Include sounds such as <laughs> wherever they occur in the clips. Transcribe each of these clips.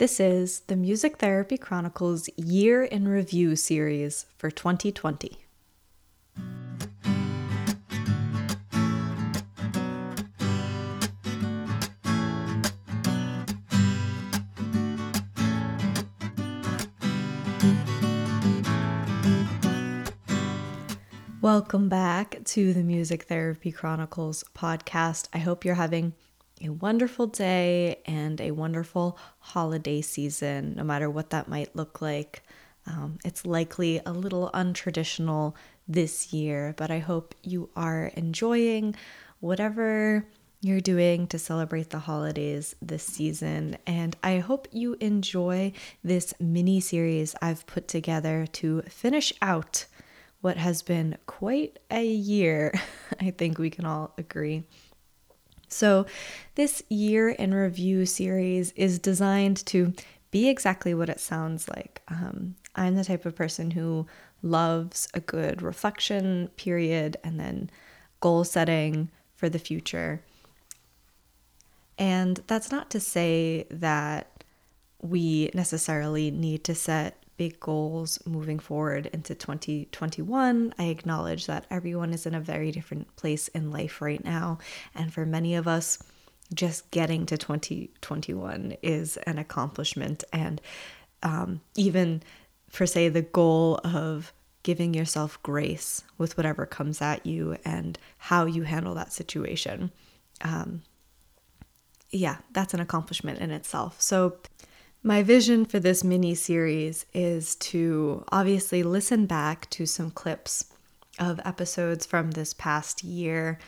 This is the Music Therapy Chronicles Year in Review series for 2020. Welcome back to the Music Therapy Chronicles podcast. I hope you're having a wonderful day and a wonderful holiday season, no matter what that might look like. Um, it's likely a little untraditional this year, but I hope you are enjoying whatever you're doing to celebrate the holidays this season. And I hope you enjoy this mini series I've put together to finish out what has been quite a year. <laughs> I think we can all agree. So, this year in review series is designed to be exactly what it sounds like. Um, I'm the type of person who loves a good reflection period and then goal setting for the future. And that's not to say that we necessarily need to set big goals moving forward into 2021. I acknowledge that everyone is in a very different place in life right now. And for many of us, just getting to 2021 is an accomplishment. And um, even for, say, the goal of giving yourself grace with whatever comes at you and how you handle that situation. Um, yeah, that's an accomplishment in itself. So, my vision for this mini series is to obviously listen back to some clips of episodes from this past year.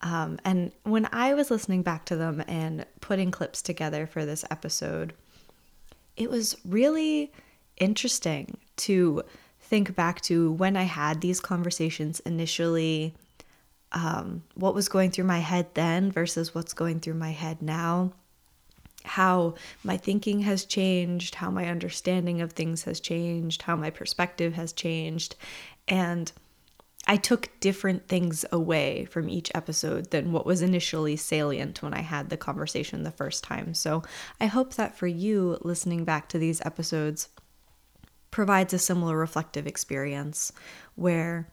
Um, and when I was listening back to them and putting clips together for this episode, it was really interesting to think back to when I had these conversations initially, um, what was going through my head then versus what's going through my head now how my thinking has changed, how my understanding of things has changed, how my perspective has changed. And I took different things away from each episode than what was initially salient when I had the conversation the first time. So I hope that for you, listening back to these episodes provides a similar reflective experience where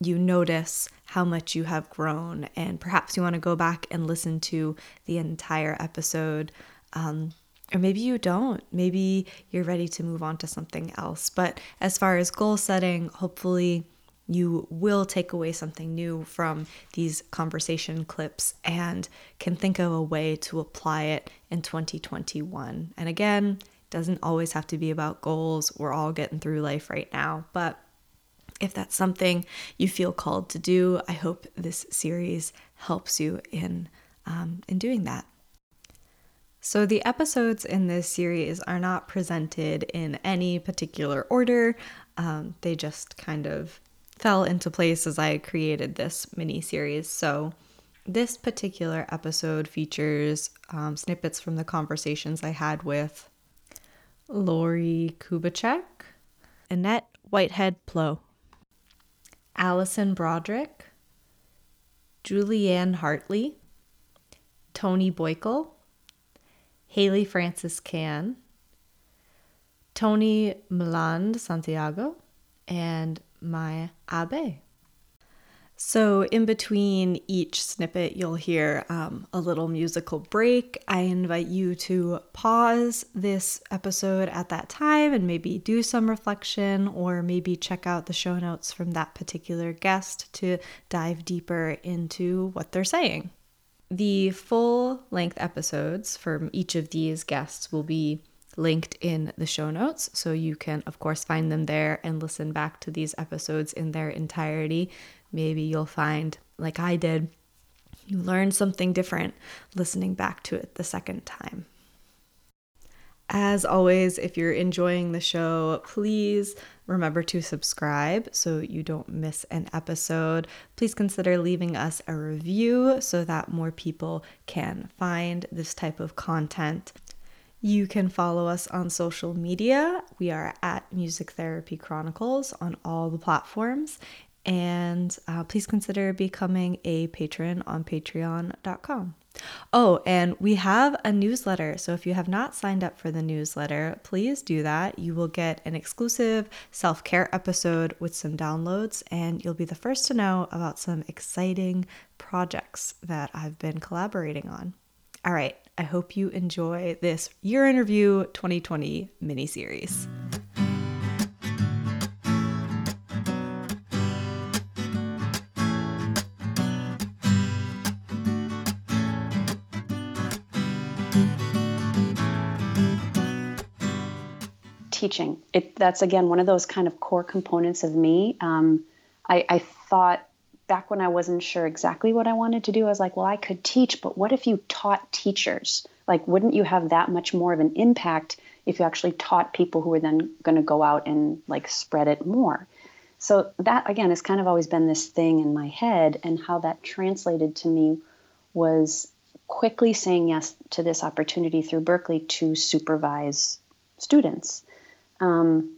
you notice how much you have grown, and perhaps you want to go back and listen to the entire episode um, or maybe you don't. Maybe you're ready to move on to something else. But as far as goal setting, hopefully you will take away something new from these conversation clips and can think of a way to apply it in 2021. And again, doesn't always have to be about goals. We're all getting through life right now, but if that's something you feel called to do, I hope this series helps you in um, in doing that. So, the episodes in this series are not presented in any particular order. Um, they just kind of fell into place as I created this mini series. So, this particular episode features um, snippets from the conversations I had with Lori Kubacek, Annette Whitehead-Pleaux, Allison Broderick, Julianne Hartley, Tony Boykel, Haley Francis Can, Tony Meland Santiago, and Maya Abe. So, in between each snippet, you'll hear um, a little musical break. I invite you to pause this episode at that time and maybe do some reflection or maybe check out the show notes from that particular guest to dive deeper into what they're saying. The full length episodes from each of these guests will be linked in the show notes. So you can, of course, find them there and listen back to these episodes in their entirety. Maybe you'll find, like I did, you learned something different listening back to it the second time. As always, if you're enjoying the show, please remember to subscribe so you don't miss an episode. Please consider leaving us a review so that more people can find this type of content. You can follow us on social media. We are at Music Therapy Chronicles on all the platforms. And uh, please consider becoming a patron on patreon.com. Oh, and we have a newsletter. So if you have not signed up for the newsletter, please do that. You will get an exclusive self care episode with some downloads, and you'll be the first to know about some exciting projects that I've been collaborating on. All right, I hope you enjoy this Year in Review 2020 mini series. Teaching. It, that's again one of those kind of core components of me. Um, I, I thought back when I wasn't sure exactly what I wanted to do, I was like, well, I could teach, but what if you taught teachers? Like, wouldn't you have that much more of an impact if you actually taught people who were then going to go out and like spread it more? So, that again has kind of always been this thing in my head, and how that translated to me was quickly saying yes to this opportunity through Berklee to supervise students. Um,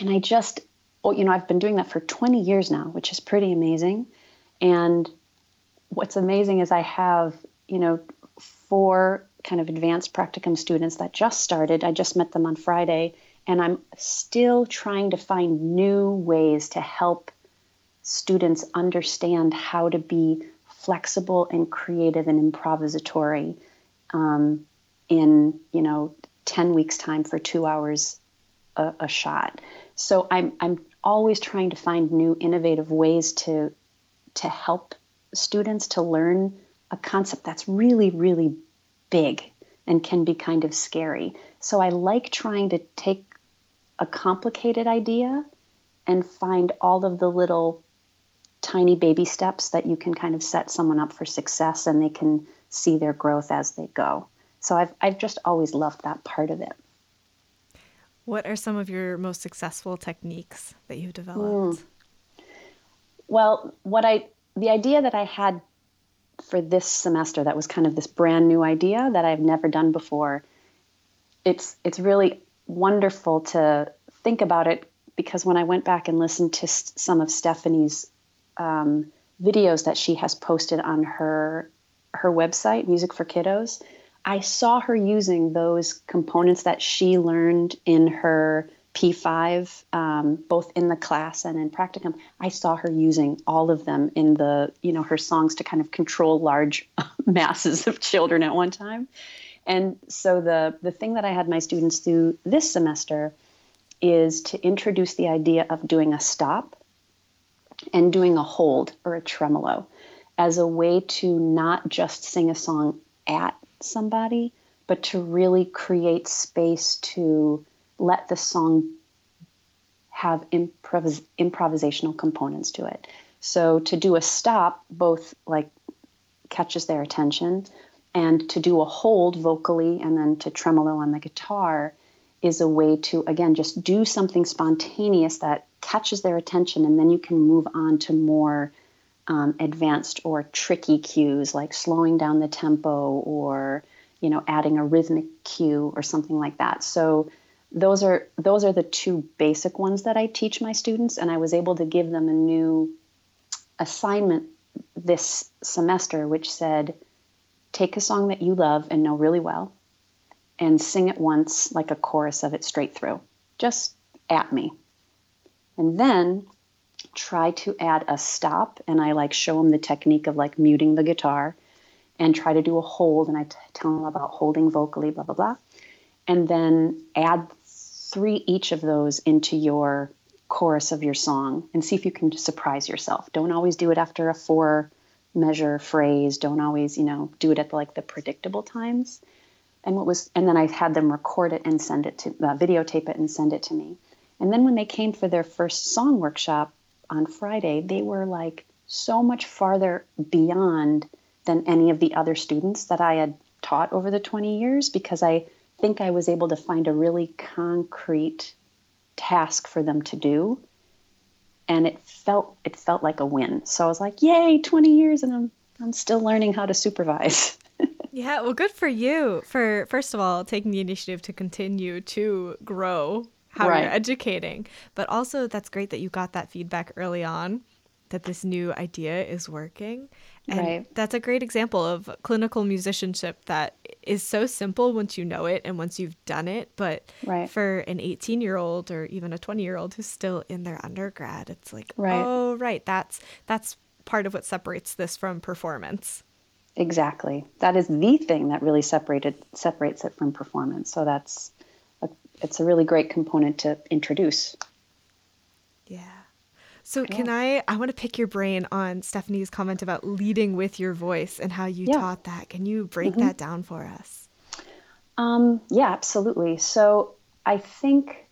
and I just, oh, you know, I've been doing that for 20 years now, which is pretty amazing. And what's amazing is I have, you know, four kind of advanced practicum students that just started. I just met them on Friday, and I'm still trying to find new ways to help students understand how to be flexible and creative and improvisatory um, in, you know, 10 weeks time for two hours a, a shot. So I'm I'm always trying to find new innovative ways to to help students to learn a concept that's really really big and can be kind of scary. So I like trying to take a complicated idea and find all of the little tiny baby steps that you can kind of set someone up for success and they can see their growth as they go. So I've I've just always loved that part of it. What are some of your most successful techniques that you've developed? Mm. Well, what I the idea that I had for this semester that was kind of this brand new idea that I've never done before. It's it's really wonderful to think about it because when I went back and listened to some of Stephanie's um, videos that she has posted on her her website, Music for Kiddos, I saw her using those components that she learned in her P5, um, both in the class and in practicum. I saw her using all of them in the, you know, her songs to kind of control large <laughs> masses of children at one time. And so the the thing that I had my students do this semester is to introduce the idea of doing a stop and doing a hold or a tremolo as a way to not just sing a song at somebody, but to really create space to let the song have improvis- improvisational components to it. So to do a stop, both like catches their attention, and to do a hold vocally and then to tremolo on the guitar is a way to again just do something spontaneous that catches their attention, and then you can move on to more um, advanced or tricky cues like slowing down the tempo or you know adding a rhythmic cue or something like that. So those are those are the two basic ones that i teach my students and i was able to give them a new assignment this semester which said take a song that you love and know really well and sing it once like a chorus of it straight through just at me. And then try to add a stop and I like show them the technique of like muting the guitar and try to do a hold and I t- tell them about holding vocally blah blah blah. And then add three each of those into your chorus of your song and see if you can surprise yourself. Don't always do it after a four measure phrase. Don't always you know do it at the, like the predictable times. And what was and then I had them record it and send it to uh, videotape it and send it to me. And then when they came for their first song workshop on Friday, they were like so much farther beyond than any of the other students that I had taught over the 20 years because I think I was able to find a really concrete task for them to do and it felt it felt like a win. So I was like, "Yay, 20 years and I'm I'm still learning how to supervise." <laughs> yeah, well good for you for first of all taking the initiative to continue to grow how right. you're educating. But also, that's great that you got that feedback early on that this new idea is working. And right. that's a great example of clinical musicianship that is so simple once you know it and once you've done it. But right. for an 18 year old or even a 20 year old who's still in their undergrad, it's like, right. oh, right, that's that's part of what separates this from performance. Exactly. That is the thing that really separated separates it from performance. So that's it's a really great component to introduce. Yeah. So can I I want to pick your brain on Stephanie's comment about leading with your voice and how you yeah. taught that. Can you break mm-hmm. that down for us? Um, yeah, absolutely. So I think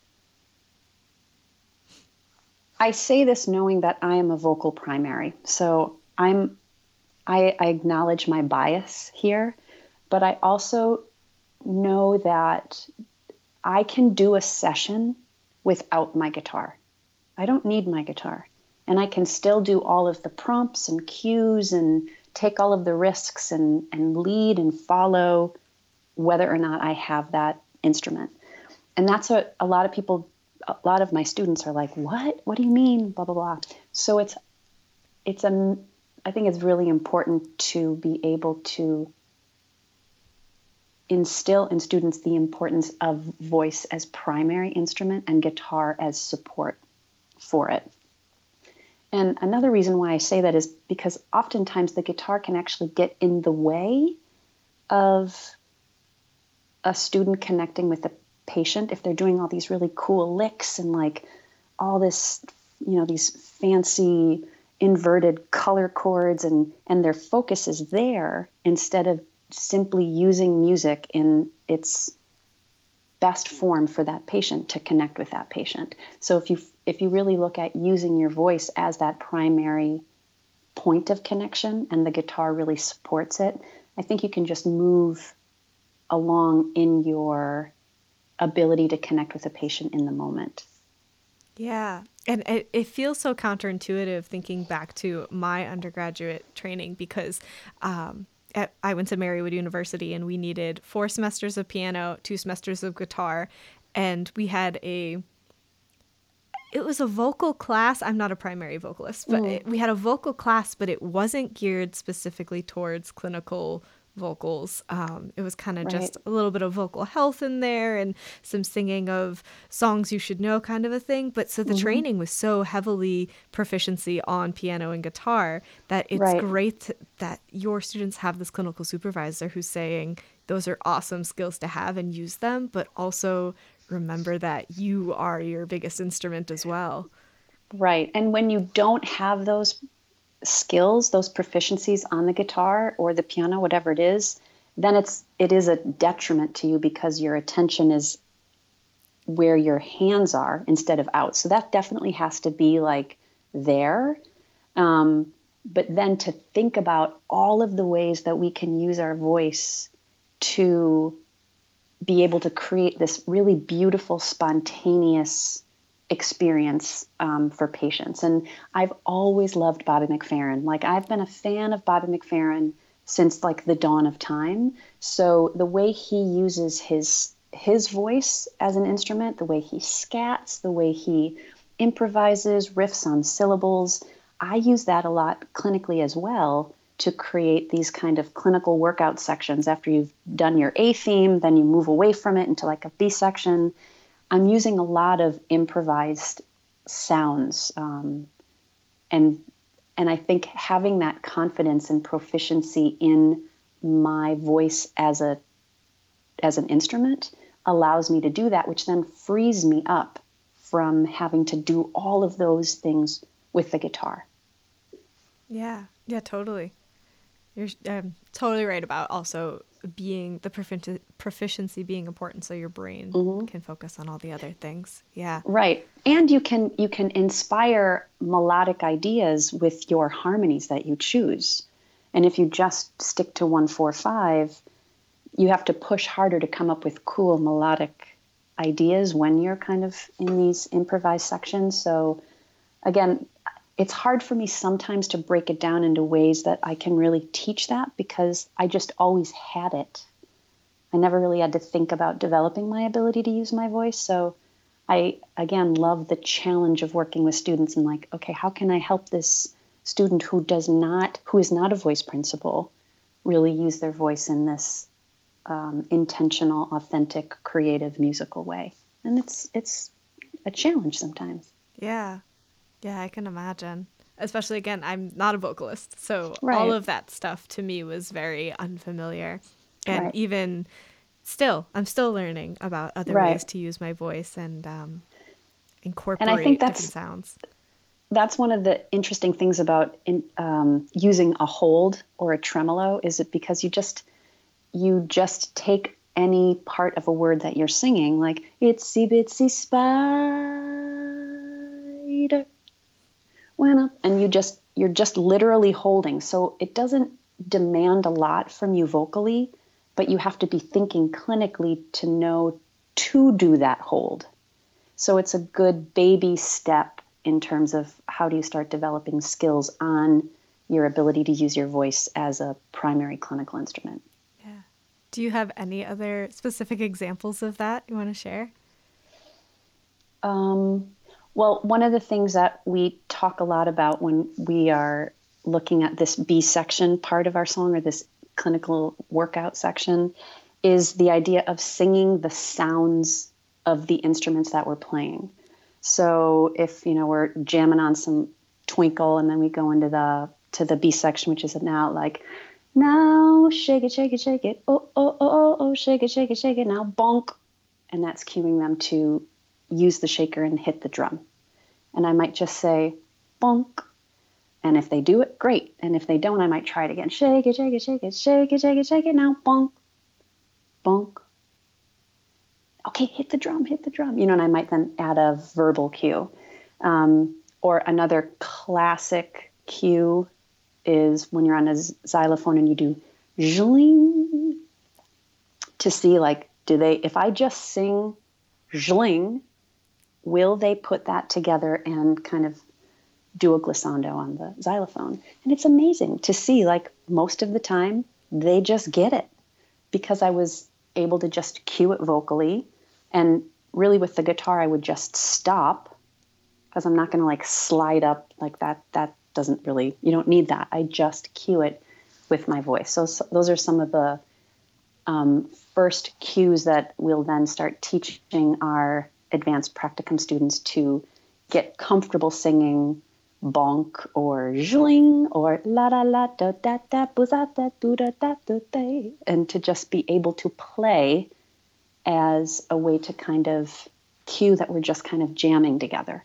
I say this knowing that I am a vocal primary. So I'm I, I acknowledge my bias here, but I also know that I can do a session without my guitar. I don't need my guitar. And I can still do all of the prompts and cues and take all of the risks and, and lead and follow whether or not I have that instrument. And that's what a lot of people, a lot of my students are like, what? What do you mean? Blah, blah, blah. So it's, it's a, I think it's really important to be able to instill in students the importance of voice as primary instrument and guitar as support for it. And another reason why I say that is because oftentimes the guitar can actually get in the way of a student connecting with the patient if they're doing all these really cool licks and like all this, you know, these fancy inverted color chords and and their focus is there instead of simply using music in its best form for that patient to connect with that patient. So if you if you really look at using your voice as that primary point of connection and the guitar really supports it, I think you can just move along in your ability to connect with a patient in the moment. Yeah. And it, it feels so counterintuitive thinking back to my undergraduate training because um, at, I went to Marywood University and we needed four semesters of piano, two semesters of guitar, and we had a it was a vocal class. I'm not a primary vocalist, but mm. it, we had a vocal class, but it wasn't geared specifically towards clinical vocals. Um, it was kind of right. just a little bit of vocal health in there and some singing of songs you should know, kind of a thing. But so the mm-hmm. training was so heavily proficiency on piano and guitar that it's right. great that your students have this clinical supervisor who's saying those are awesome skills to have and use them, but also remember that you are your biggest instrument as well. Right. And when you don't have those skills, those proficiencies on the guitar or the piano, whatever it is, then it's it is a detriment to you because your attention is where your hands are instead of out. So that definitely has to be like there. Um, but then to think about all of the ways that we can use our voice to be able to create this really beautiful, spontaneous experience um, for patients. And I've always loved Bobby McFerrin. Like I've been a fan of Bobby McFerrin since like the dawn of time. So the way he uses his his voice as an instrument, the way he scats, the way he improvises, riffs on syllables, I use that a lot clinically as well to create these kind of clinical workout sections after you've done your A theme, then you move away from it into like a B section I'm using a lot of improvised sounds, um, and and I think having that confidence and proficiency in my voice as a as an instrument allows me to do that, which then frees me up from having to do all of those things with the guitar. Yeah, yeah, totally. You're um, totally right about also being the profici- proficiency being important so your brain mm-hmm. can focus on all the other things. Yeah. Right. And you can you can inspire melodic ideas with your harmonies that you choose. And if you just stick to 145 you have to push harder to come up with cool melodic ideas when you're kind of in these improvised sections. So again it's hard for me sometimes to break it down into ways that I can really teach that because I just always had it. I never really had to think about developing my ability to use my voice. So I, again, love the challenge of working with students and like, okay, how can I help this student who does not, who is not a voice principal, really use their voice in this um, intentional, authentic, creative, musical way. And it's it's a challenge sometimes. Yeah, yeah, I can imagine. Especially again, I'm not a vocalist, so Right. all of that stuff to me was very unfamiliar, and Right. even still, I'm still learning about other Right. ways to use my voice and um, incorporate think different sounds. that's one of the interesting things about in, um, using a hold or a tremolo is it because you just you just take any part of a word that you're singing like itsy bitsy spider went up and you just you're just literally holding so it doesn't demand a lot from you vocally but you have to be thinking clinically to know to do that hold so it's a good baby step in terms of how do you start developing skills on your ability to use your voice as a primary clinical instrument. Yeah. Do you have any other specific examples of that you want to share? Um, well, one of the things that we talk a lot about when we are looking at this B section part of our song or this clinical workout section is the idea of singing the sounds of the instruments that we're playing. So if you know we're jamming on some twinkle and then we go into the to the B section, which is now like now shake it, shake it, shake it, oh oh oh oh oh shake it, shake it, shake it, now bonk, and that's cueing them to use the shaker and hit the drum. And I might just say bonk. And if they do it, great. And if they don't, I might try it again. Shake it, shake it, shake it, shake it, shake it, shake it. Now bonk, bonk. Okay, hit the drum, hit the drum. You know, and I might then add a verbal cue. Um, or another classic cue is when you're on a xylophone and you do zhling to see like, do they, if I just sing zhling, will they put that together and kind of do a glissando on the xylophone? And it's amazing to see, like, most of the time, they just get it because I was able to just cue it vocally. And really, with the guitar, I would just stop because I'm not going to like slide up like that. That doesn't really, you don't need that. I just cue it with my voice. So, so those are some of the um, first cues that we'll then start teaching our advanced practicum students to get comfortable singing bonk or zhling or la la la da da da bu za da do da da do day and to just be able to play as a way to kind of cue that we're just kind of jamming together.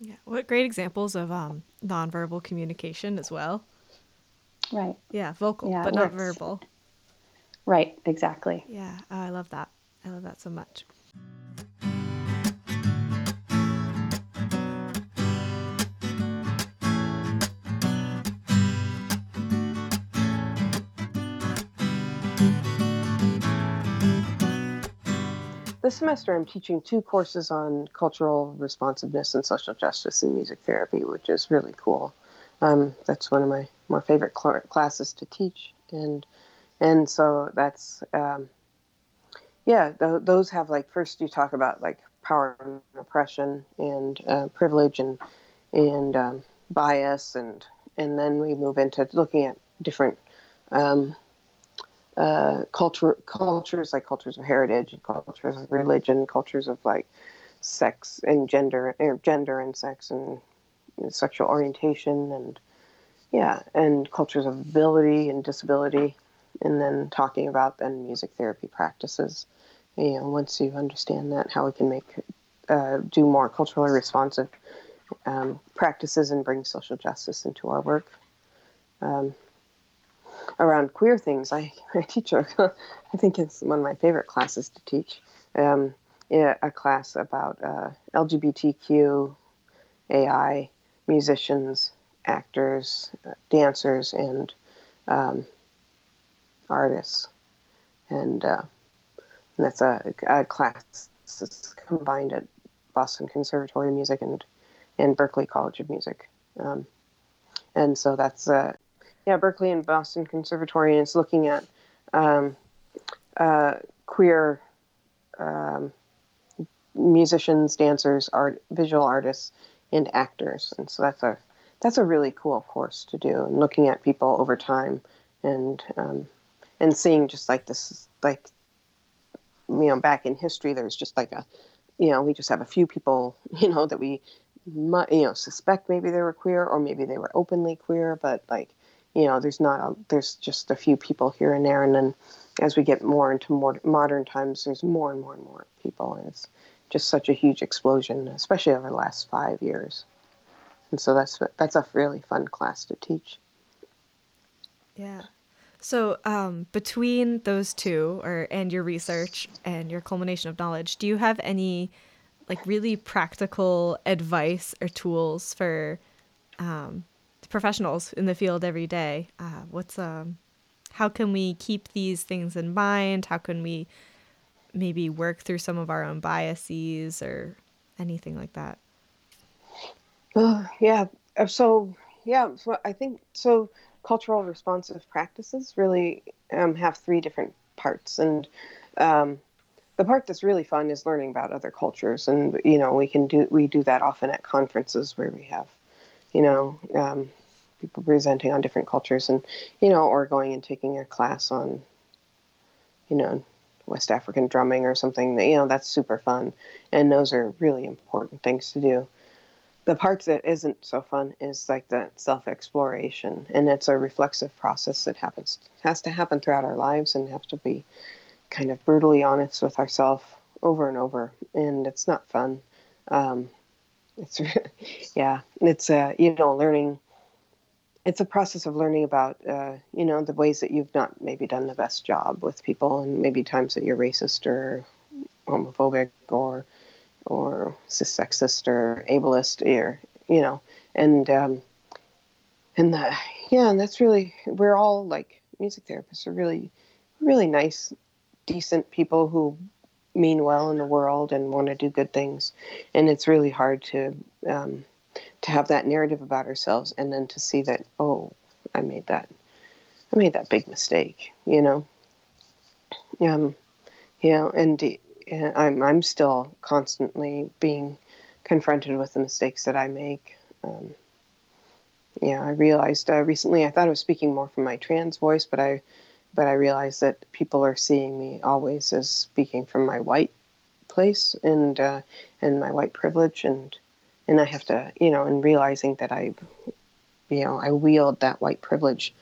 Yeah. What great examples of um, nonverbal communication as well. Right. Yeah, vocal, Yeah, but not works. verbal. Right, exactly. Yeah, oh, I love that. I love that so much. This semester, I'm teaching two courses on cultural responsiveness and social justice in music therapy, which is really cool. Um, that's one of my more favorite cl- classes to teach, and and so that's um, yeah. Th- those have like first you talk about like power and oppression and uh, privilege and and um, bias, and and then we move into looking at different um, uh, culture cultures like cultures of heritage, cultures of religion, cultures of like sex and gender, or gender and sex and you know, sexual orientation, and yeah, and cultures of ability and disability, and then talking about then music therapy practices. You know, once you understand that, how we can make uh, do more culturally responsive um, practices and bring social justice into our work. Um, around queer things. I, <laughs> I teach a, <laughs> I think it's one of my favorite classes to teach. Um, a class about uh, LGBTQ, AI, musicians, actors, uh, dancers, and um, artists. And, uh, and that's a, a class that's combined at Boston Conservatory of Music and, and Berklee College of Music. Um, and so that's uh, yeah, Berklee and Boston Conservatory is looking at um, uh, queer um, musicians, dancers, art, visual artists, and actors, and so that's a that's a really cool course to do and looking at people over time and um, and seeing just like this like you know back in history there's just like a you know we just have a few people <laughs> you know that we you know suspect maybe they were queer or maybe they were openly queer but like you know there's not a, there's just a few people here and there. And then as we get more into more modern times there's more and more and more people. And it's just such a huge explosion especially over the last five years. And so that's that's a really fun class to teach. Yeah. So um, between those two or and your research and your culmination of knowledge do you have any like really practical advice or tools for um, professionals in the field every day. Uh, what's um, how can we keep these things in mind? How can we maybe work through some of our own biases or anything like that? Uh, yeah. So yeah. So I think so. Cultural responsive practices really um, have three different parts, and um, the part that's really fun is learning about other cultures and you know we can do we do that often at conferences where we have you know um, people presenting on different cultures and you know or going and taking a class on you know west african drumming or something that you know that's super fun and those are really important things to do the part that isn't so fun is like the self exploration and it's a reflexive process that happens has to happen throughout our lives and have to be kind of brutally honest with ourselves over and over, and it's not fun. Um, it's <laughs> yeah, it's uh, you know learning. It's a process of learning about uh, you know the ways that you've not maybe done the best job with people, and maybe times that you're racist or homophobic or or sexist or ableist or you know and um, and the, yeah and that's really we're all like music therapists are really really nice decent people who mean well in the world and want to do good things, and it's really hard to um, to have that narrative about ourselves and then to see that oh, I made that, I made that big mistake, you know. Um, know, and uh, I'm I'm still constantly being confronted with the mistakes that I make. Um, yeah, I realized uh, recently I thought I was speaking more from my trans voice, but I but I realize that people are seeing me always as speaking from my white place and uh, and my white privilege and and I have to you know and realizing that I you know I wield that white privilege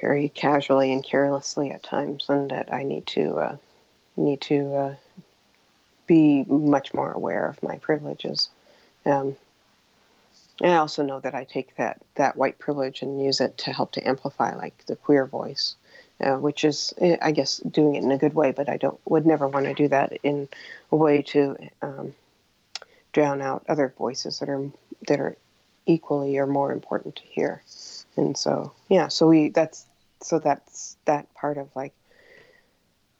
very casually and carelessly at times and that I need to uh, need to uh, be much more aware of my privileges. Um, I also know that I take that that white privilege and use it to help to amplify like the queer voice uh, which is, eh, I guess, doing it in a good way. But I don't would never want to do that in a way to um, drown out other voices that are that are equally or more important to hear. And so, yeah, so we that's so that's that part of like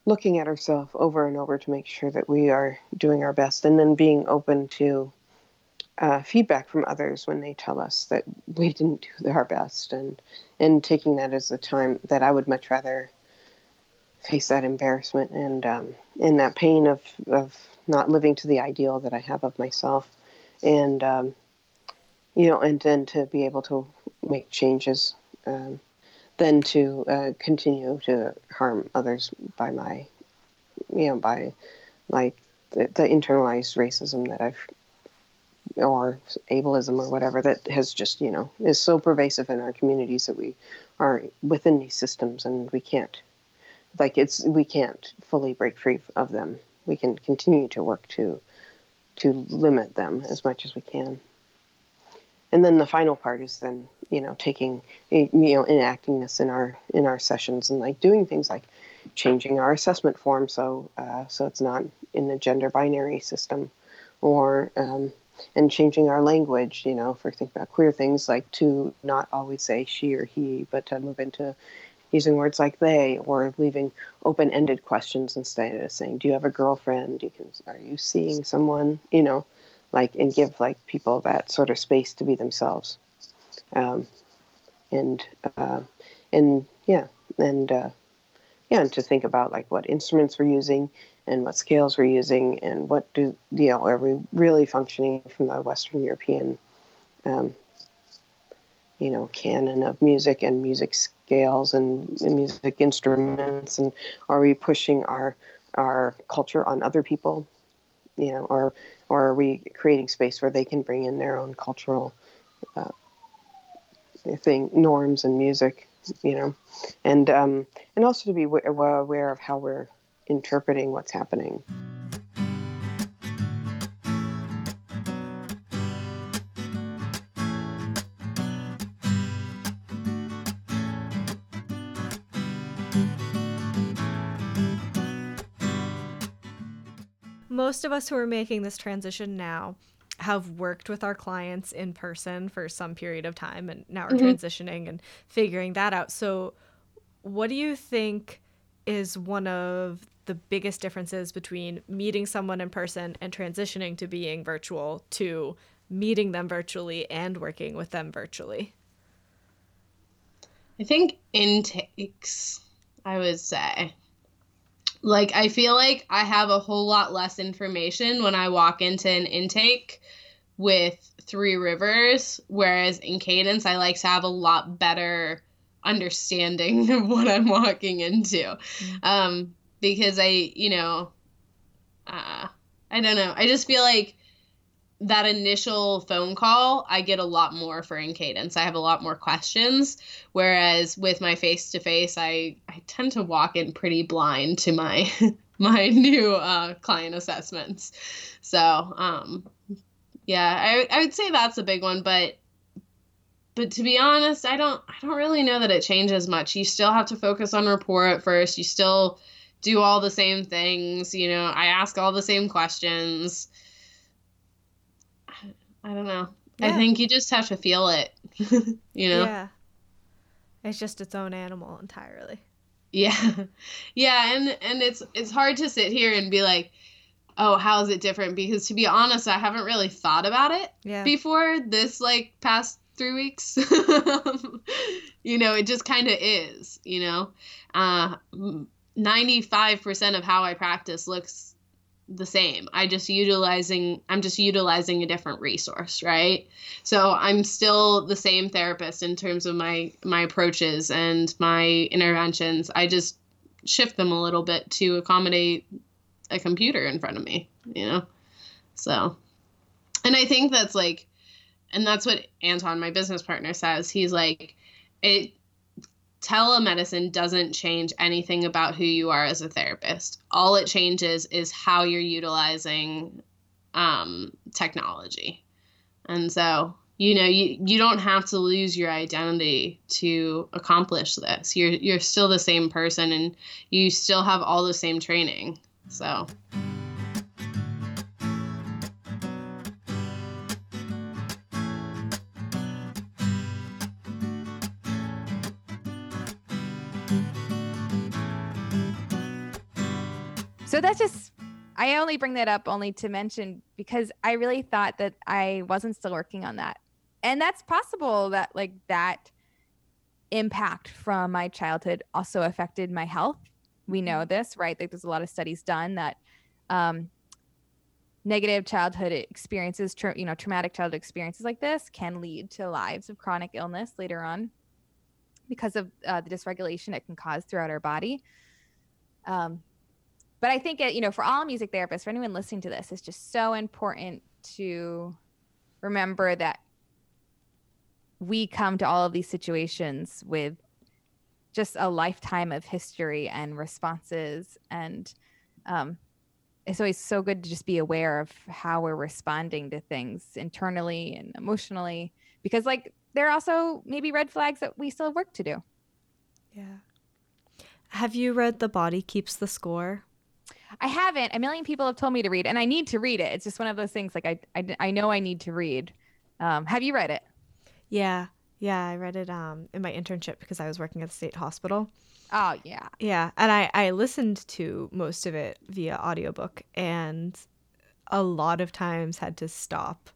looking at ourselves over and over to make sure that we are doing our best, and then being open to uh, feedback from others when they tell us that we didn't do our best, and and taking that as a time that I would much rather face that embarrassment and um, and that pain of of not living to the ideal that I have of myself, and um, you know, and then to be able to make changes, um, than to uh, continue to harm others by my, you know, by like the, the internalized racism that I've or ableism or whatever that has just you know is so pervasive in our communities that we are within these systems and we can't like it's we can't fully break free of them we can continue to work to to limit them as much as we can. And then the final part is then you know taking you know enacting this in our in our sessions and like doing things like changing our assessment form so uh, so it's not in the gender binary system or um, and changing our language, you know, if we're about queer things, like to not always say she or he, but to move into using words like they or leaving open-ended questions instead of saying, do you have a girlfriend? You can, are you seeing someone, you know, like, and give like people that sort of space to be themselves. Um, and, uh, and yeah, and, uh, yeah, and to think about like what instruments we're using and what scales we're using and what do you know are we really functioning from the Western European um, you know canon of music and music scales and, and music instruments and are we pushing our our culture on other people? You know or or are we creating space where they can bring in their own cultural uh, thing norms and music you know? And um, and also to be aware of how we're interpreting what's happening most of us who are making this transition now have worked with our clients in person for some period of time and now we're mm-hmm. transitioning and figuring that out. So, what do you think is one of the biggest differences between meeting someone in person and transitioning to being virtual to meeting them virtually and working with them virtually? I think intakes, I would say like I feel like I have a whole lot less information when I walk into an intake with Three Rivers, whereas in Cadence I like to have a lot better understanding <laughs> of what I'm walking into. Mm-hmm. Um, because I, you know, uh, I don't know. I just feel like that initial phone call, I get a lot more for in cadence. I have a lot more questions. Whereas with my face to face, I I tend to walk in pretty blind to my <laughs> my new uh, client assessments. So um, yeah, I I would say that's a big one, but but to be honest, I don't I don't really know that it changes much. You still have to focus on rapport at first. You still do all the same things. You know, I ask all the same questions I don't know. Yeah. I think you just have to feel it. <laughs> you know? Yeah. It's just its own animal entirely. Yeah. <laughs> Yeah, and and it's it's hard to sit here and be like, "Oh, how is it different?" because to be honest, I haven't really thought about it yeah. before this like past 3 weeks. <laughs> you know, it just kind of is, you know. Uh 95% of how I practice looks the same. I just utilizing I'm just utilizing a different resource, right? So I'm still the same therapist in terms of my my approaches and my interventions. I just shift them a little bit to accommodate a computer in front of me, you know. So and I think that's like and that's what Anton, my business partner says. He's like it telemedicine doesn't change anything about who you are as a therapist. All it changes is how you're utilizing um, technology. And so, you know, you, you don't have to lose your identity to accomplish this. You're you're still the same person and you still have all the same training. So that's just I only bring that up only to mention because I really thought that I wasn't still working on that. And that's possible that like that impact from my childhood also affected my health. We know mm-hmm. this, right? Like there's a lot of studies done that um, negative childhood experiences, tra- you know, traumatic childhood experiences like this can lead to lives of chronic illness later on because of uh, the dysregulation it can cause throughout our body. Um, but I think it, you know, for all music therapists, for anyone listening to this, it's just so important to remember that we come to all of these situations with just a lifetime of history and responses. And um, it's always so good to just be aware of how we're responding to things internally and emotionally because like there are also maybe red flags that we still have work to do. Yeah. Have you read the body keeps the score I haven't. A million people have told me to read, and I need to read it. It's just one of those things. Like I, I, I know I need to read. Um, have you read it? Yeah, yeah. I read it um, in my internship because I was working at the state hospital. Oh yeah. Yeah, and I I listened to most of it via audiobook, and a lot of times had to stop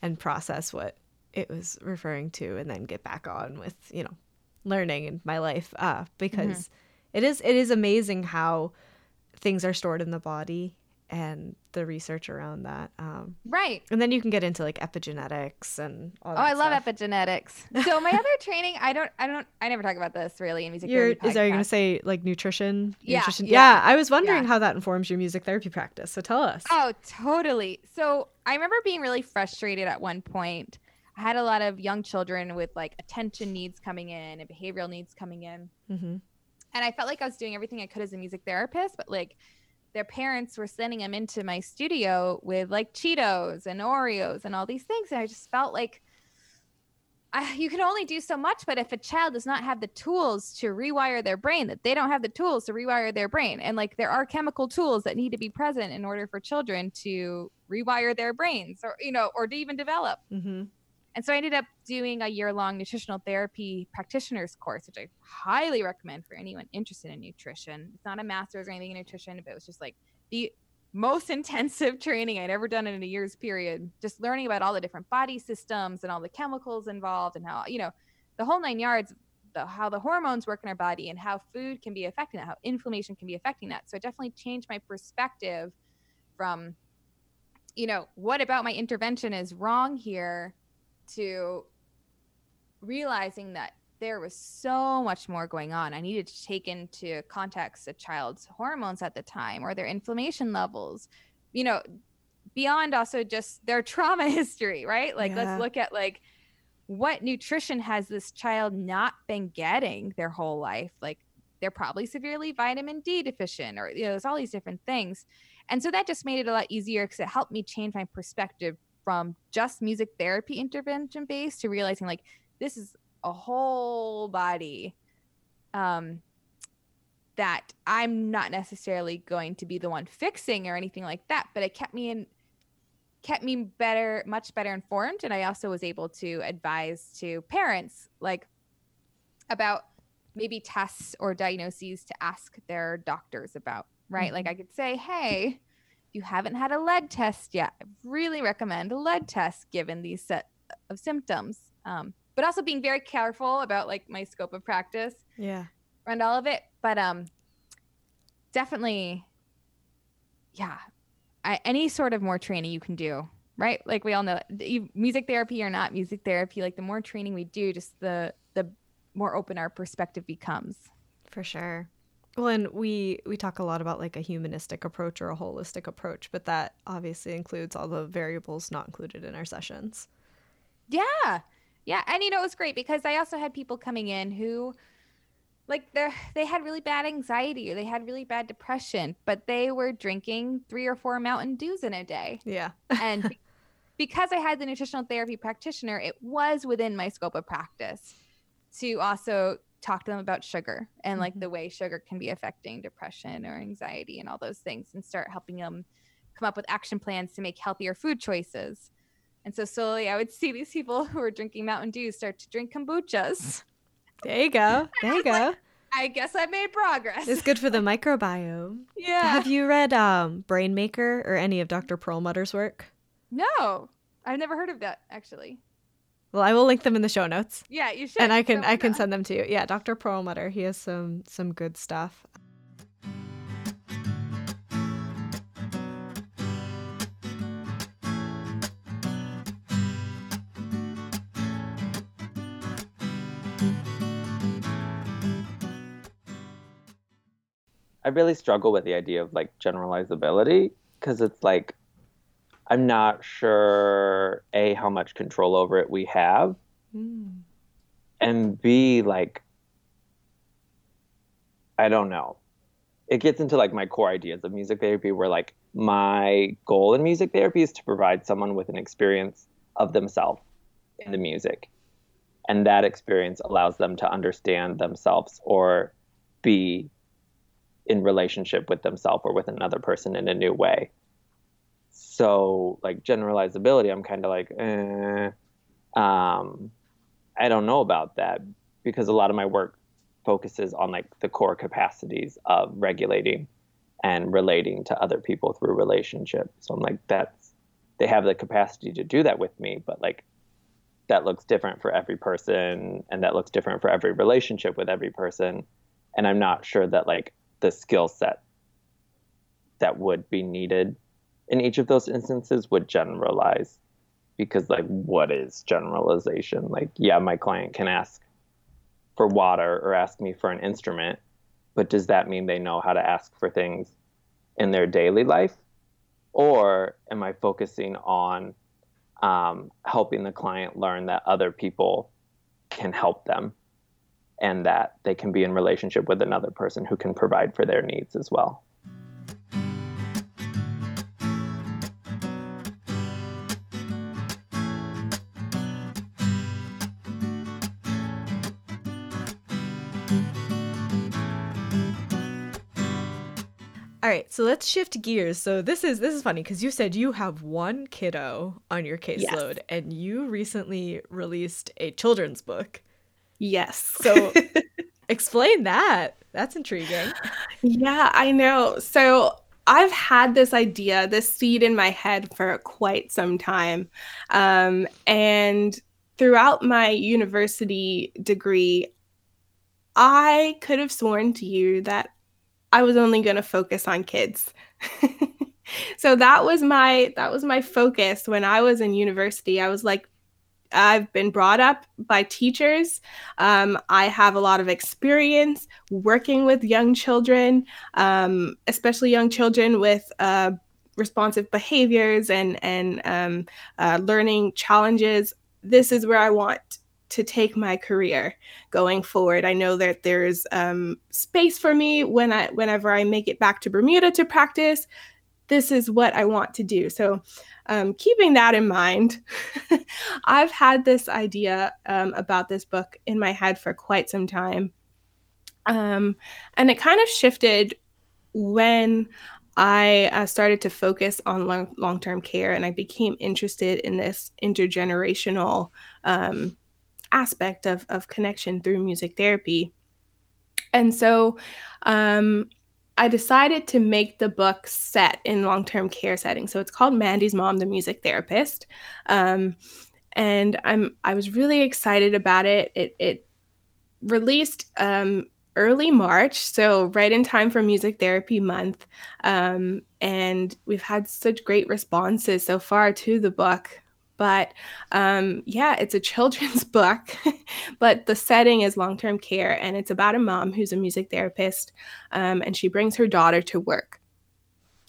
and process what it was referring to, and then get back on with you know learning in my life uh, because mm-hmm. it is it is amazing how things are stored in the body and the research around that. Um, right. And then you can get into like epigenetics and all Oh, I stuff. love epigenetics. <laughs> So my other training, I don't, I don't, I never talk about this really in music. You're, therapy is are you going to say like nutrition? Yeah, nutrition? yeah, I was wondering yeah. how that informs your music therapy practice. So tell us. Oh, totally. So I remember being really frustrated at one point. I had a lot of young children with like attention needs coming in and behavioral needs coming in. Mm-hmm. And I felt like I was doing everything I could as a music therapist, but like their parents were sending them into my studio with like Cheetos and Oreos and all these things. And I just felt like I, <laughs> you can only do so much, but if a child does not have the tools to rewire their brain, that they don't have the tools to rewire their brain. And like there are chemical tools that need to be present in order for children to rewire their brains or, you know, or to even develop. Mm-hmm. And so I ended up doing a year long nutritional therapy practitioner's course, which I highly recommend for anyone interested in nutrition. It's not a master's or anything in nutrition, but it was just like the most <laughs> intensive training I'd ever done in a year's period. Just learning about all the different body systems and all the chemicals involved and how, you know, the whole nine yards, the, how the hormones work in our body and how food can be affecting that, how inflammation can be affecting that. So it definitely changed my perspective from, you know, what about my intervention is wrong here to realizing that there was so much more going on. I needed to take into context a child's hormones at the time or their inflammation levels, you know, beyond also just their <laughs> trauma history, right? Like, Yeah. let's look at like what nutrition has this child not been getting their whole life? Like, they're probably severely vitamin D deficient, or you know, there's all these different things. And so that just made it a lot easier because it helped me change my perspective from just music therapy intervention based to realizing like this is a whole body um that I'm not necessarily going to be the one fixing or anything like that, but it kept me in kept me better much better informed and I also was able to advise to parents like about maybe tests or diagnoses to ask their doctors about, right? Like I could say, "Hey, you haven't had a lead test yet, I really recommend a lead test given these set of symptoms. Um, but also being very careful about like my scope of practice Yeah. around all of it. But um, definitely, yeah, I, any sort of more training you can do, right? Like we all know, music therapy or not music therapy, like the more training we do, just the the more open our perspective becomes. For sure. Well, and we we talk a lot about like a humanistic approach or a holistic approach, but that obviously includes all the variables not included in our sessions. Yeah. Yeah. And you know, it was great because I also had people coming in who like they they had really bad anxiety or they had really bad depression, but they were drinking three or four Mountain Dews in a day. Yeah. And because I had the nutritional therapy practitioner, it was within my scope of practice to also talk to them about sugar and like Mhm. the way sugar can be affecting depression or anxiety and all those things and start helping them come up with action plans to make healthier food choices. And so slowly I would <laughs> see these people who were drinking Mountain Dew start to drink kombuchas. <laughs> There you go. <laughs> There you go. I guess I made progress. It's good for the microbiome. yeah. Have you read um, Brain Maker or any of Dr. Perlmutter's work? no, I've never heard of that actually. Well, I will link them in the show notes. Yeah, you should. and I can I can send them to you. Yeah, Dr. Perlmutter, he has some some good stuff. I really struggle with the idea of like generalizability because it's like I'm not sure a how much control over it we have Mm. and b like I don't know. It gets into like my core ideas of music therapy where like my goal in music therapy is to provide someone with an experience of themselves in the music. And that experience allows them to understand themselves or be in relationship with themselves or with another person in a new way. So like generalizability, I'm kind of like, eh, um, I don't know about that because a lot of my work focuses on like the core capacities of regulating and relating to other people through relationship. So I'm like, that's they have the capacity to do that with me, but like that looks different for every person and that looks different for every relationship with every person. And I'm not sure that like the skill set that would be needed in each of those instances would generalize because like what is generalization? Like yeah my client can ask for water or ask me for an instrument but does that mean they know how to ask for things in their daily life? Or am i focusing on um, helping the client learn that other people can help them and that they can be in relationship with another person who can provide for their needs as well All right, so let's shift gears. So this is this is funny because you said you have one kiddo on your caseload, yes. and you recently released a children's book. Yes. So <laughs> explain that. That's intriguing. Yeah, I know. So I've had this idea, this seed in my head for quite some time, um, and throughout my university degree, I could have sworn to you that I was only going to focus on kids. <laughs> so that was my that was my focus when I was in university. I was like I've been brought up by teachers. Um, I have a lot of experience working with young children, um, especially young children with uh, responsive behaviors and and um, uh, learning challenges. This is where I want to take my career going forward. I know that there's um, space for me when I whenever I make it back to Bermuda to practice. This is what I want to do. So, um, keeping that in mind, <laughs> I've had this idea um, about this book in my head for quite some time, um, and it kind of shifted when I uh, started to focus on long term care, and I became interested in this intergenerational um, aspect of, of connection through music therapy. And so um, I decided to make the book set in long term care settings. So it's called Mandy's Mom, the Music Therapist. Um, and I'm I was really excited about it. It, it released um, early March, so right in time for Music Therapy Month. Um, and we've had such great responses so far to the book. But um, yeah, it's a children's <laughs> book, but the setting is long term care. And it's about a mom who's a music therapist um, and she brings her daughter to work.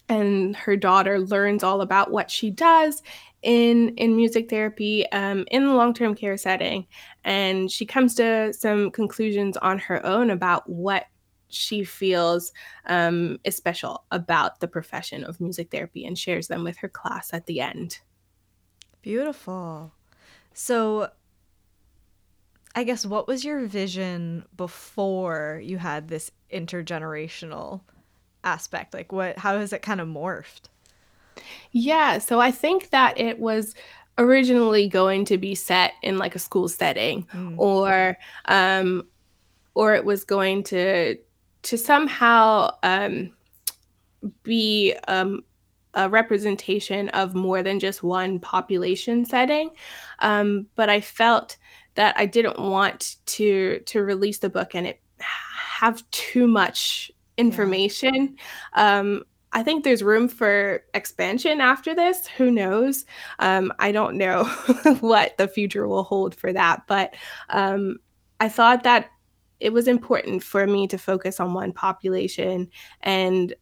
And her daughter learns all about what she does in in music therapy um, in the long term care setting, and she comes to some conclusions on her own about what she feels um, is special about the profession of music therapy, and shares them with her class at the end. Beautiful. So, I guess what was your vision before you had this intergenerational aspect? Like, what, how has it kind of morphed? Yeah, so I think that it was originally going to be set in like a school setting mm. or um or it was going to to somehow um be um a representation of more than just one population setting. Um, but I felt that I didn't want to to release the book and it have too much information. Yeah. Um, I think there's room for expansion after this. Who knows? Um, I don't know <laughs> what the future will hold for that, but um, I thought that it was important for me to focus on one population and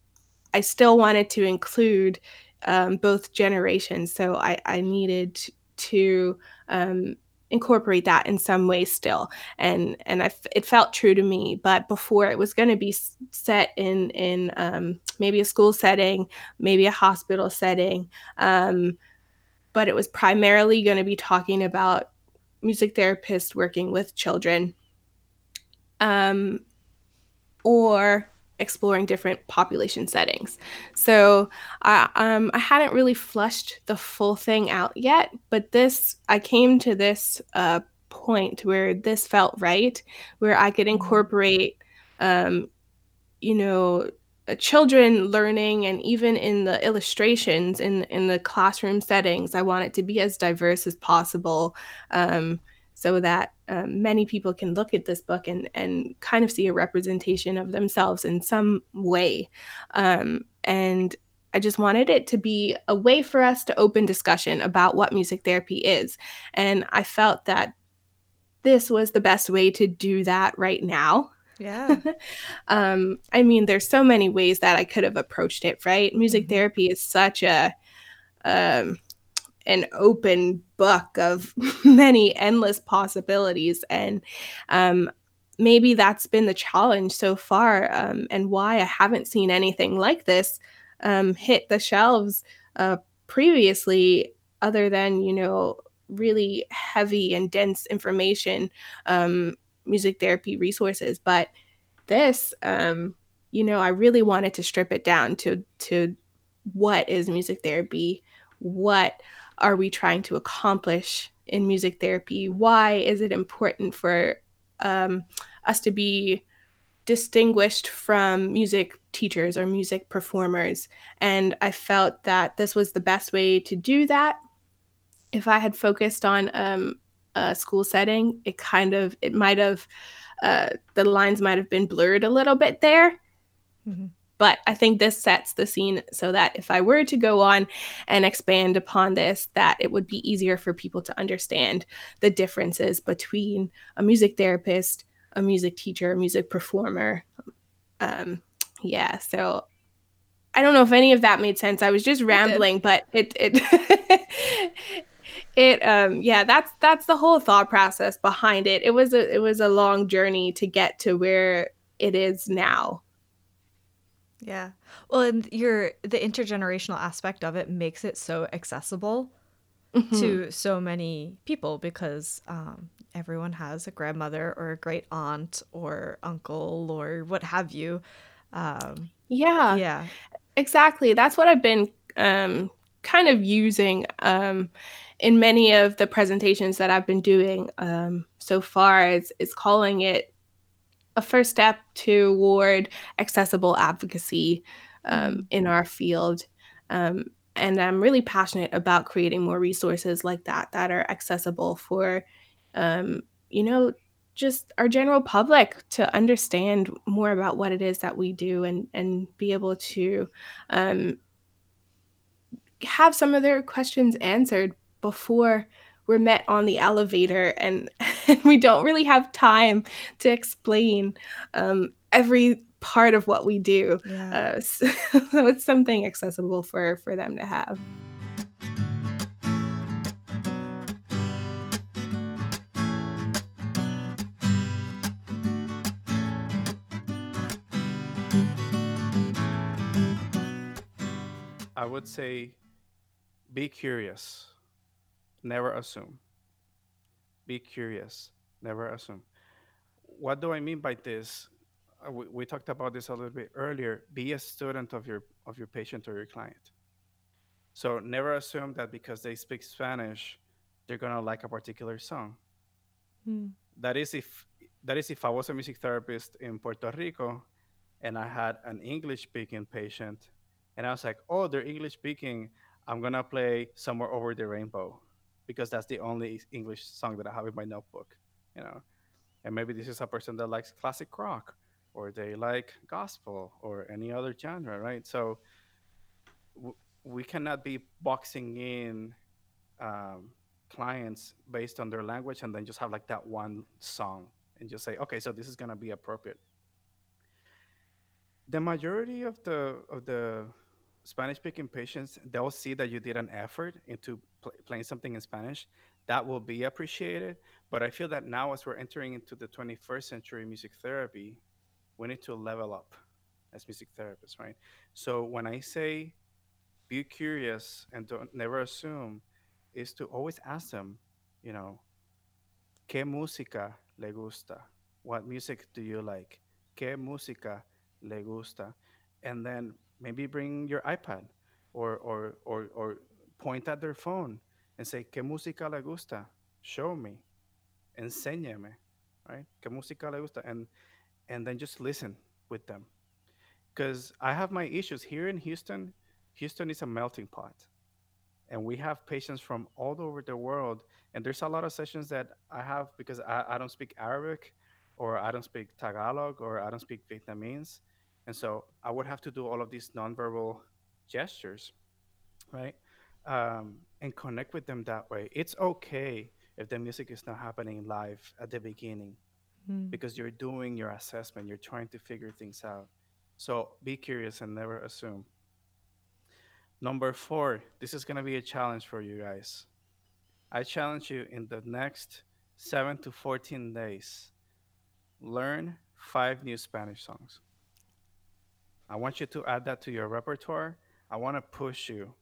I still wanted to include um, both generations. So I, I needed to um, incorporate that in some way still. And and I, it felt true to me. But before it was going to be set in in um, maybe a school setting, maybe a hospital setting. Um, but it was primarily going to be talking about music therapists working with children. Um, or exploring different population settings. So I um, I hadn't really flushed the full thing out yet, but this I came to this uh, point where this felt right, where I could mm-hmm. incorporate, um, you know, uh, children learning and even in the illustrations in in the classroom settings, I want it to be as diverse as possible. Um, so that um, many people can look at this book and, and kind of see a representation of themselves in some way. Um, And I just wanted it to be a way for us to open discussion about what music therapy is. And I felt that this was the best way to do that right now. Yeah. <laughs> um, I mean, there's so many ways that I could have approached it, right? Music mm-hmm. therapy is such a um, an open book of <laughs> many endless possibilities, and um, maybe that's been the challenge so far, um, and why I haven't seen anything like this um, hit the shelves uh, previously, other than you know really heavy and dense information um, music therapy resources. But this, um, you know, I really wanted to strip it down to to what is music therapy, what are we trying to accomplish in music therapy, why is it important for um, us to be distinguished from music teachers or music performers. And I felt that this was the best way to do that. If I had focused on um, uh, school setting, it kind of it might have uh, the lines might have been blurred a little bit there. Mm-hmm. But I think this sets the scene so that if I were to go on and expand upon this, that it would be easier for people to understand the differences between a music therapist, a music teacher, a music performer. Um, yeah, so I don't know if any of that made sense. I was just rambling, it but it it <laughs> it um yeah that's that's the whole thought process behind it it was a it was a long journey to get to where it is now yeah. Well and your the intergenerational aspect of it makes it so accessible mm-hmm. to so many people because um, everyone has a grandmother or a great aunt or uncle or what have you. Um, yeah. yeah. Exactly. That's what i've been um, kind of using um, in many of the presentations that I've been doing um, so far, is, is calling it a first step toward accessible advocacy um, in our field. Um, and I'm really passionate about creating more resources like that that are accessible for, um, you know, just our general public to understand more about what it is that we do and and be able to um, have some of their questions answered before we're met on the elevator and, and <laughs> we don't really have time to explain um, every part of what we do. Yeah. uh, <laughs> so, so it's something accessible for for them to have. I would say be curious never assume. Be curious, never assume. What do I mean by this? Uh, we, we talked about this a little bit earlier. Be a student of your of your patient or your client. So never assume that because they speak Spanish, they're gonna like a particular song. Hmm. That is if that is if I was a music therapist in Puerto Rico and I had an English speaking patient and I was like, oh, they're English speaking. I'm gonna play somewhere over the rainbow because that's the only English song that I have in my notebook, you know. And maybe this is a person that likes classic rock or they like gospel or any other genre, right? So w- we cannot be boxing in um, clients based on their language and then just have like that one song and just say, okay, so this is gonna be appropriate. The majority of the of the Spanish speaking patients, they'll see that you did an effort into pl- playing something in Spanish. That will be appreciated. But I feel that now, as we're entering into the 21st century music therapy, we need to level up as music therapists, right? So when I say be curious and don't never assume, is to always ask them, you know, ¿qué música le gusta? What music do you like? ¿Qué música le gusta? And then maybe bring your iPad or, or, or, or point at their phone and say, ¿Qué música le gusta? Show me. Enséñame. Right? ¿Qué música le gusta? And, and then just listen with them. Because I have my issues here in Houston. Houston is a melting pot. And we have patients from all over the world. And there's a lot of sessions that I have because I, I don't speak Arabic or I don't speak Tagalog or I don't speak Vietnamese And so I would have to do all of these nonverbal gestures, right? Um, and connect with them that way. It's okay if the music is not happening live at the beginning mm. because you're doing your assessment, you're trying to figure things out. So be curious and never assume. Number four, this is going to be a challenge for you guys. I challenge you in the next seven to 14 days, learn five new Spanish songs. I want you to add that to your repertoire. I want to push you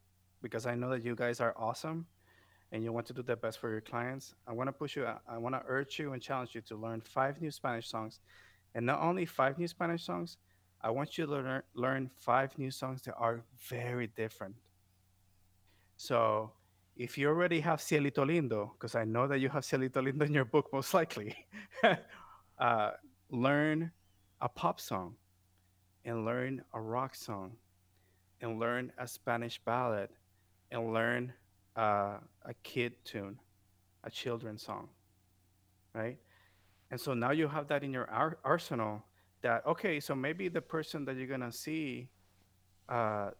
because I know that you guys are awesome and you want to do the best for your clients. I want to push you, I want to urge you and challenge you to learn five new Spanish songs. And not only five new Spanish songs, I want you to learn, learn five new songs that are very different. So if you already have Cielito Lindo, because I know that you have Cielito Lindo in your book, most likely, <laughs> uh, learn a pop song and learn a rock song and learn a Spanish ballad and learn uh, a kid tune, a children's song, right? And so now you have that in your ar- arsenal that, okay, so maybe the person that you're going to see uh,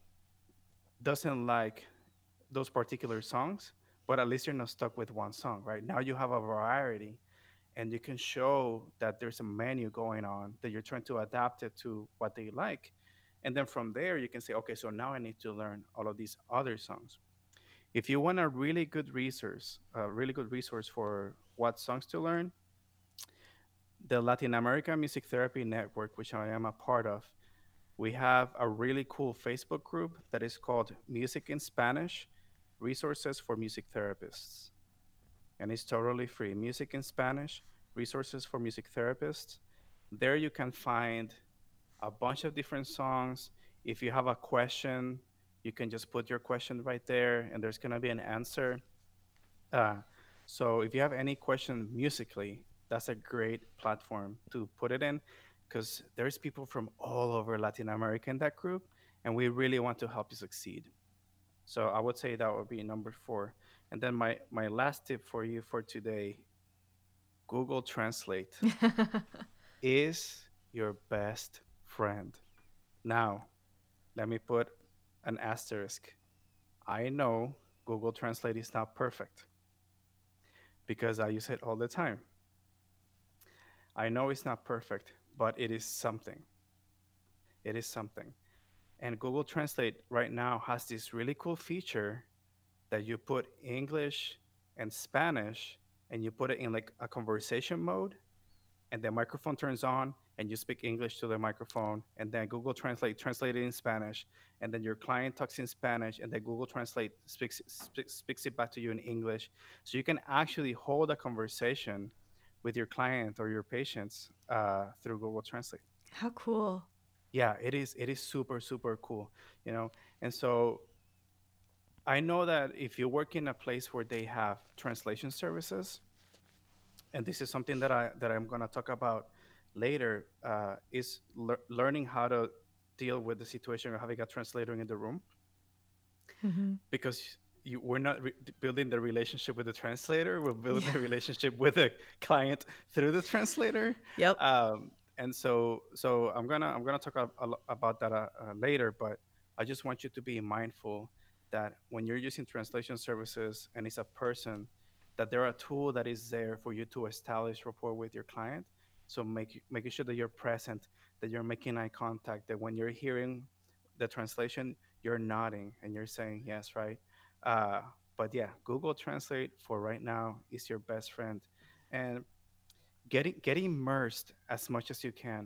doesn't like those particular songs, but at least you're not stuck with one song, right? Now you have a variety and you can show that there's a menu going on that you're trying to adapt it to what they like. And then from there, you can say, okay, so now I need to learn all of these other songs. If you want a really good resource, a really good resource for what songs to learn, the Latin america Music Therapy Network, which I am a part of, we have a really cool Facebook group that is called Music in Spanish Resources for Music Therapists. And it's totally free. Music in Spanish, resources for music therapists. There you can find a bunch of different songs. If you have a question, you can just put your question right there and there's going to be an answer. Uh, so if you have any question musically, that's a great platform to put it in because there's people from all over Latin America in that group, and we really want to help you succeed. So I would say that would be number four. And then my, my last tip for you for today Google Translate <laughs> is your best friend. Now, let me put an asterisk. I know Google Translate is not perfect because I use it all the time. I know it's not perfect, but it is something. It is something. And Google Translate right now has this really cool feature that you put English and Spanish and you put it in like a conversation mode and the microphone turns on and you speak English to the microphone and then Google Translate translate it in Spanish and then your client talks in Spanish and then Google Translate speaks speaks, speaks it back to you in English so you can actually hold a conversation with your client or your patients uh, through Google Translate. How cool! yeah it is it is super super cool you know and so i know that if you work in a place where they have translation services and this is something that i that i'm going to talk about later uh, is le- learning how to deal with the situation of having a translator in the room mm-hmm. because you, we're not re- building the relationship with the translator we're building yeah. the relationship with the client through the translator yep um, and so so i'm gonna i'm gonna talk a, a, about that uh, uh, later but i just want you to be mindful that when you're using translation services and it's a person that there are a tool that is there for you to establish rapport with your client. So make making sure that you're present that you're making eye contact that when you're hearing the translation you're nodding and you're saying yes right? Uh, but yeah google translate for right now is your best friend. And get get immersed as much as you can.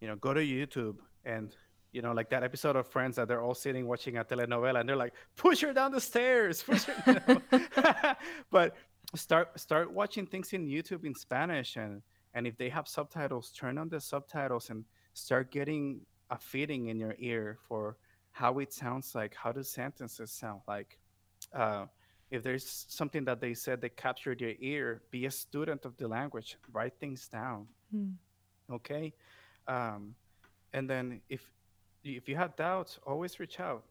You know, go to YouTube and you know, like that episode of Friends that they're all sitting watching a telenovela and they're like, push her down the stairs. Push her, <laughs> <laughs> but start start watching things in YouTube in Spanish and and if they have subtitles, turn on the subtitles and start getting a feeling in your ear for how it sounds like, how do sentences sound like. Uh, if there's something that they said that captured your ear, be a student of the language, write things down. Hmm. Okay. Um, and then if if you have doubts, always reach out.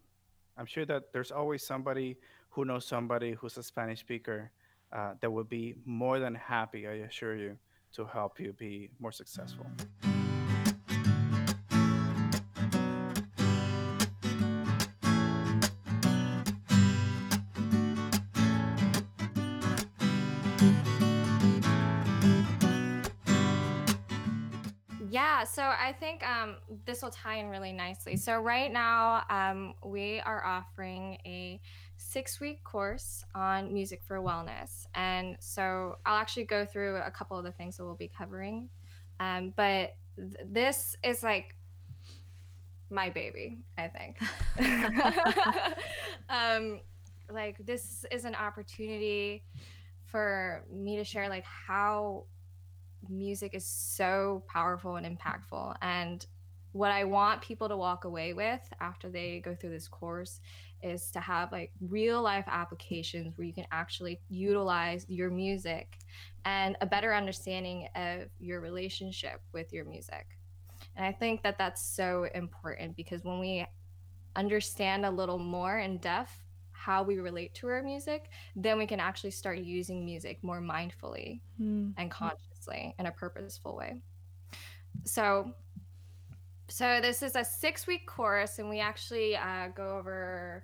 I'm sure that there's always somebody who knows somebody who's a Spanish speaker uh, that would be more than happy, I assure you, to help you be more successful. So I think um, this will tie in really nicely. So, right now, um, we are offering a six week course on music for wellness. And so, I'll actually go through a couple of the things that we'll be covering. Um, but th- this is like my baby, I think. <laughs> um, like, this is an opportunity for me to share, like, how music is so powerful and impactful. And what I want people to walk away with after they go through this course is to have like real life applications where you can actually utilize your music and a better understanding of your relationship with your music. And I think that that's so important because when we understand a little more in depth how we relate to our music, then we can actually start using music more mindfully mm. and consciously in a purposeful way. So, so this is a six week course, and we actually uh, go over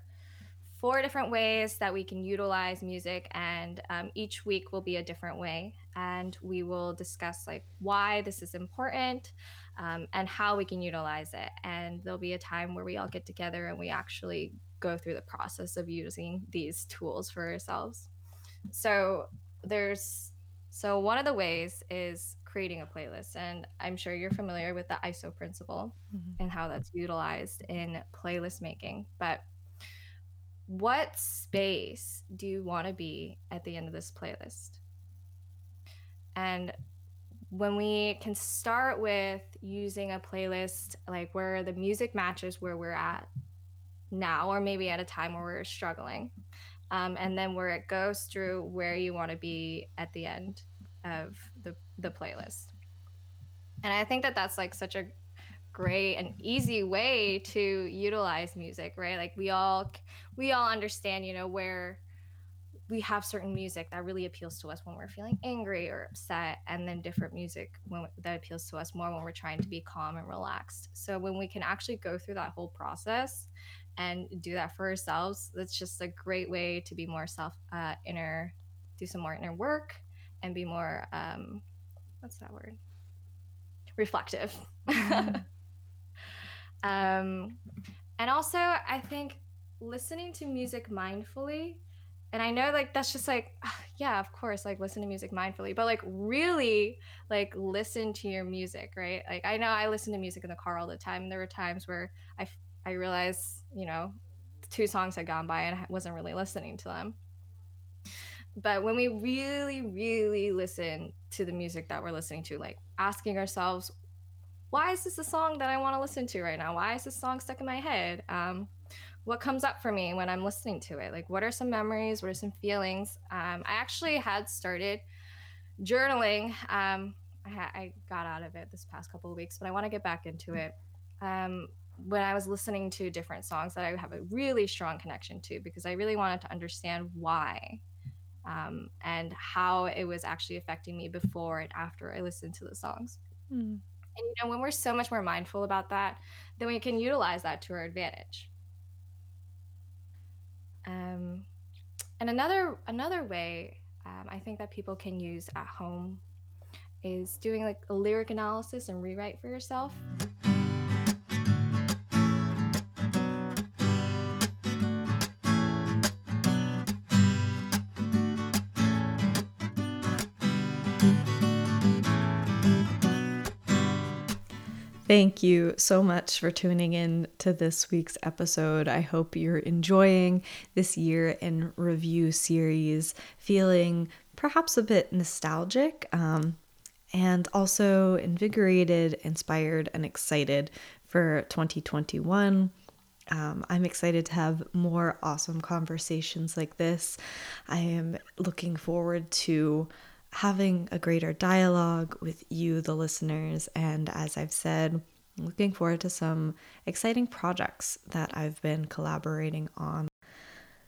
four different ways that we can utilize music, and um, each week will be a different way, and we will discuss like why this is important. Um, and how we can utilize it. And there'll be a time where we all get together and we actually go through the process of using these tools for ourselves. So there's so, one of the ways is creating a playlist. And I'm sure you're familiar with the ISO principle mm-hmm. and how that's utilized in playlist making. But what space do you want to be at the end of this playlist? And when we can start with using a playlist like where the music matches where we're at now, or maybe at a time where we're struggling, um, and then where it goes through where you want to be at the end of the the playlist. And I think that that's like such a great and easy way to utilize music, right? Like we all we all understand, you know, where we have certain music that really appeals to us when we're feeling angry or upset and then different music when, that appeals to us more when we're trying to be calm and relaxed so when we can actually go through that whole process and do that for ourselves that's just a great way to be more self uh, inner do some more inner work and be more um what's that word? Reflective. Mm-hmm. <laughs> um and also i think listening to music mindfully and i know like that's just like <sighs> yeah of course like listen to music mindfully but like really like listen to your music right? Like i know i listen to music in the car all the time. There were times where i i realized you know two songs had gone by and i wasn't really listening to them. But when we really really listen to the music that we're listening to like asking ourselves why is this a song that i want to listen to right now? Why is this song stuck in my head? Um, what comes up for me when i'm listening to it? Like what are some memories? What are some feelings? Um, i actually had started journaling. Um, I, ha- I, got out of it this past couple of weeks but i want to get back into it. Um, when i was listening to different songs that i have a really strong connection to because i really wanted to understand why um, and how it was actually affecting me before and after I listened to the songs. Mm. And you know, when we're so much more mindful about that, then we can utilize that to our advantage. Um, and another another way um, I think that people can use at home is doing like a lyric analysis and rewrite for yourself. Thank you so much for tuning in to this week's episode. I hope you're enjoying this year in review series, feeling perhaps a bit nostalgic um, and also invigorated, inspired, and excited for 2021. Um, I'm excited to have more awesome conversations like this. I am looking forward to having a greater dialogue with you, the listeners. And as I've said, looking forward to some exciting projects that I've been collaborating on.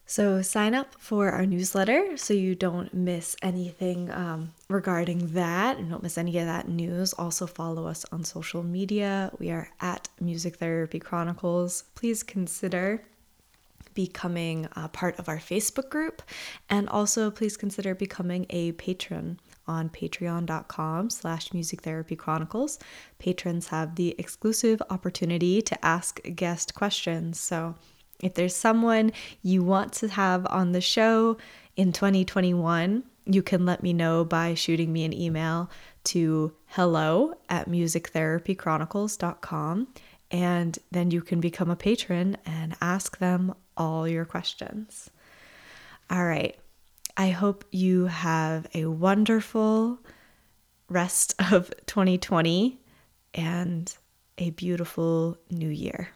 So, sign up for our newsletter so you don't miss anything um, regarding that and don't miss any of that news. Also, follow us on social media. We are at Music Therapy Chronicles. Please consider becoming a part of our Facebook group. And also please consider becoming a patron on patreon.com slash music therapy chronicles. Patrons have the exclusive opportunity to ask guest questions. So if there's someone you want to have on the show in 2021 you can let me know by shooting me an email to hello at musictherapychronicles.com and then you can become a patron and ask them all your questions. All right. I hope you have a wonderful rest of 2020 and a beautiful new year.